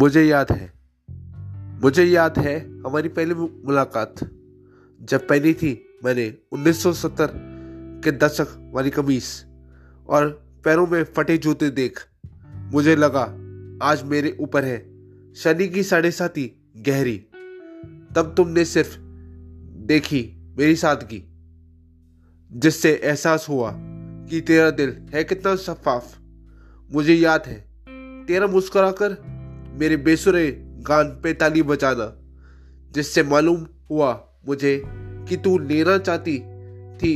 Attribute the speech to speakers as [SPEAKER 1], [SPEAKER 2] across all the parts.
[SPEAKER 1] मुझे याद है। मुझे याद है हमारी पहली मुलाकात। जब पहनी थी मैंने 1970 के दशक वाली कमीज और पैरों में फटे जूते देख। मुझे लगा, आज मेरे ऊपर है शनि की साढ़े साथी गहरी। तब तुमने सिर्फ़ देखी मेरी सादगी, जिससे एहसास हुआ कि तेरा दिल है कितना शफाफ। मुझे याद है, तेरा मुस्कुराकर मेरे बेसुरे गान पे ताली बजाना, जिससे मालूम हुआ मुझे कि तू लेना चाहती थी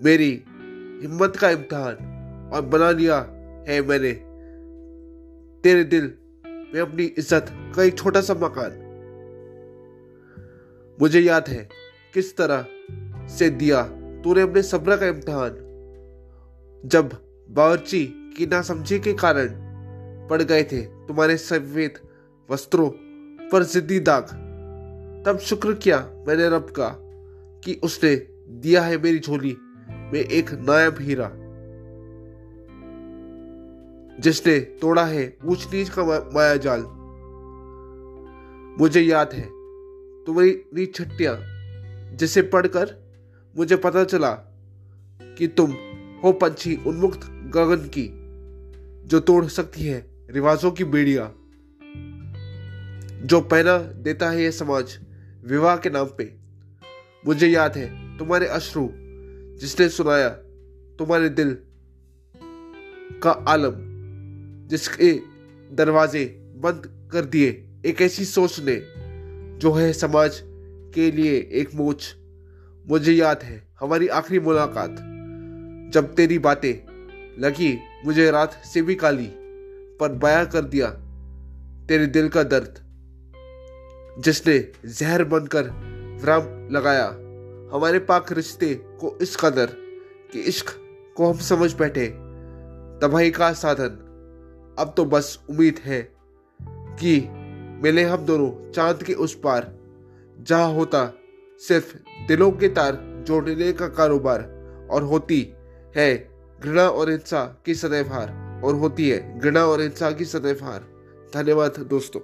[SPEAKER 1] मेरी हिम्मत का इम्तहान और बना लिया है मैंने। तेरे दिल में अपनी इज़्ज़त का एक छोटा सा मकान। मुझे याद है किस तरह से दिया तूने अपने सब्र का इम्तहान। जब बावर्ची की नासमझी के कारण पड़ गए थे तुम्हारे सफ़ेद वस्त्रों पर जिद्दी दाग। तब शुक्र किया मैंने रब का कि उसने दिया है मेरी झोली में एक नायब हीरा, जिसने तोड़ा है ऊंच नीच का माया जाल। मुझे याद है तुम्हारी नीच छट्टियाँ, जिसे पढ़कर मुझे पता चला कि तुम हो पंछी उन्मुक्त गगन की, जो तोड़ सकती है। रिवाजों की बेड़िया, जो पहना देता है यह समाज विवाह के नाम पे। मुझे याद है तुम्हारे अश्रु, जिसने सुनाया तुम्हारे दिल का आलम, जिसके दरवाजे बंद कर दिए। एक ऐसी सोच ने, जो है समाज के लिए एक मोच। मुझे याद है हमारी आखिरी मुलाकात, जब तेरी बातें लगी मुझे रात से भी काली। पर बया कर दिया, तेरे दिल का दर्द। जिसने जहर बनकर विराम लगाया, हमारे पाक रिश्ते को इस कदर कि इश्क को हम समझ बैठे। तबाही का साधन। अब तो बस उम्मीद है कि मिले हम दोनों चाँद के उस पार, जहाँ होता सिर्फ़ दिलों के तार जोड़ने का कारोबार, और होती है घृणा और हिंसा की सदैव हार और होती है घृणा और हिंसा की सदैव हार धन्यवाद दोस्तों।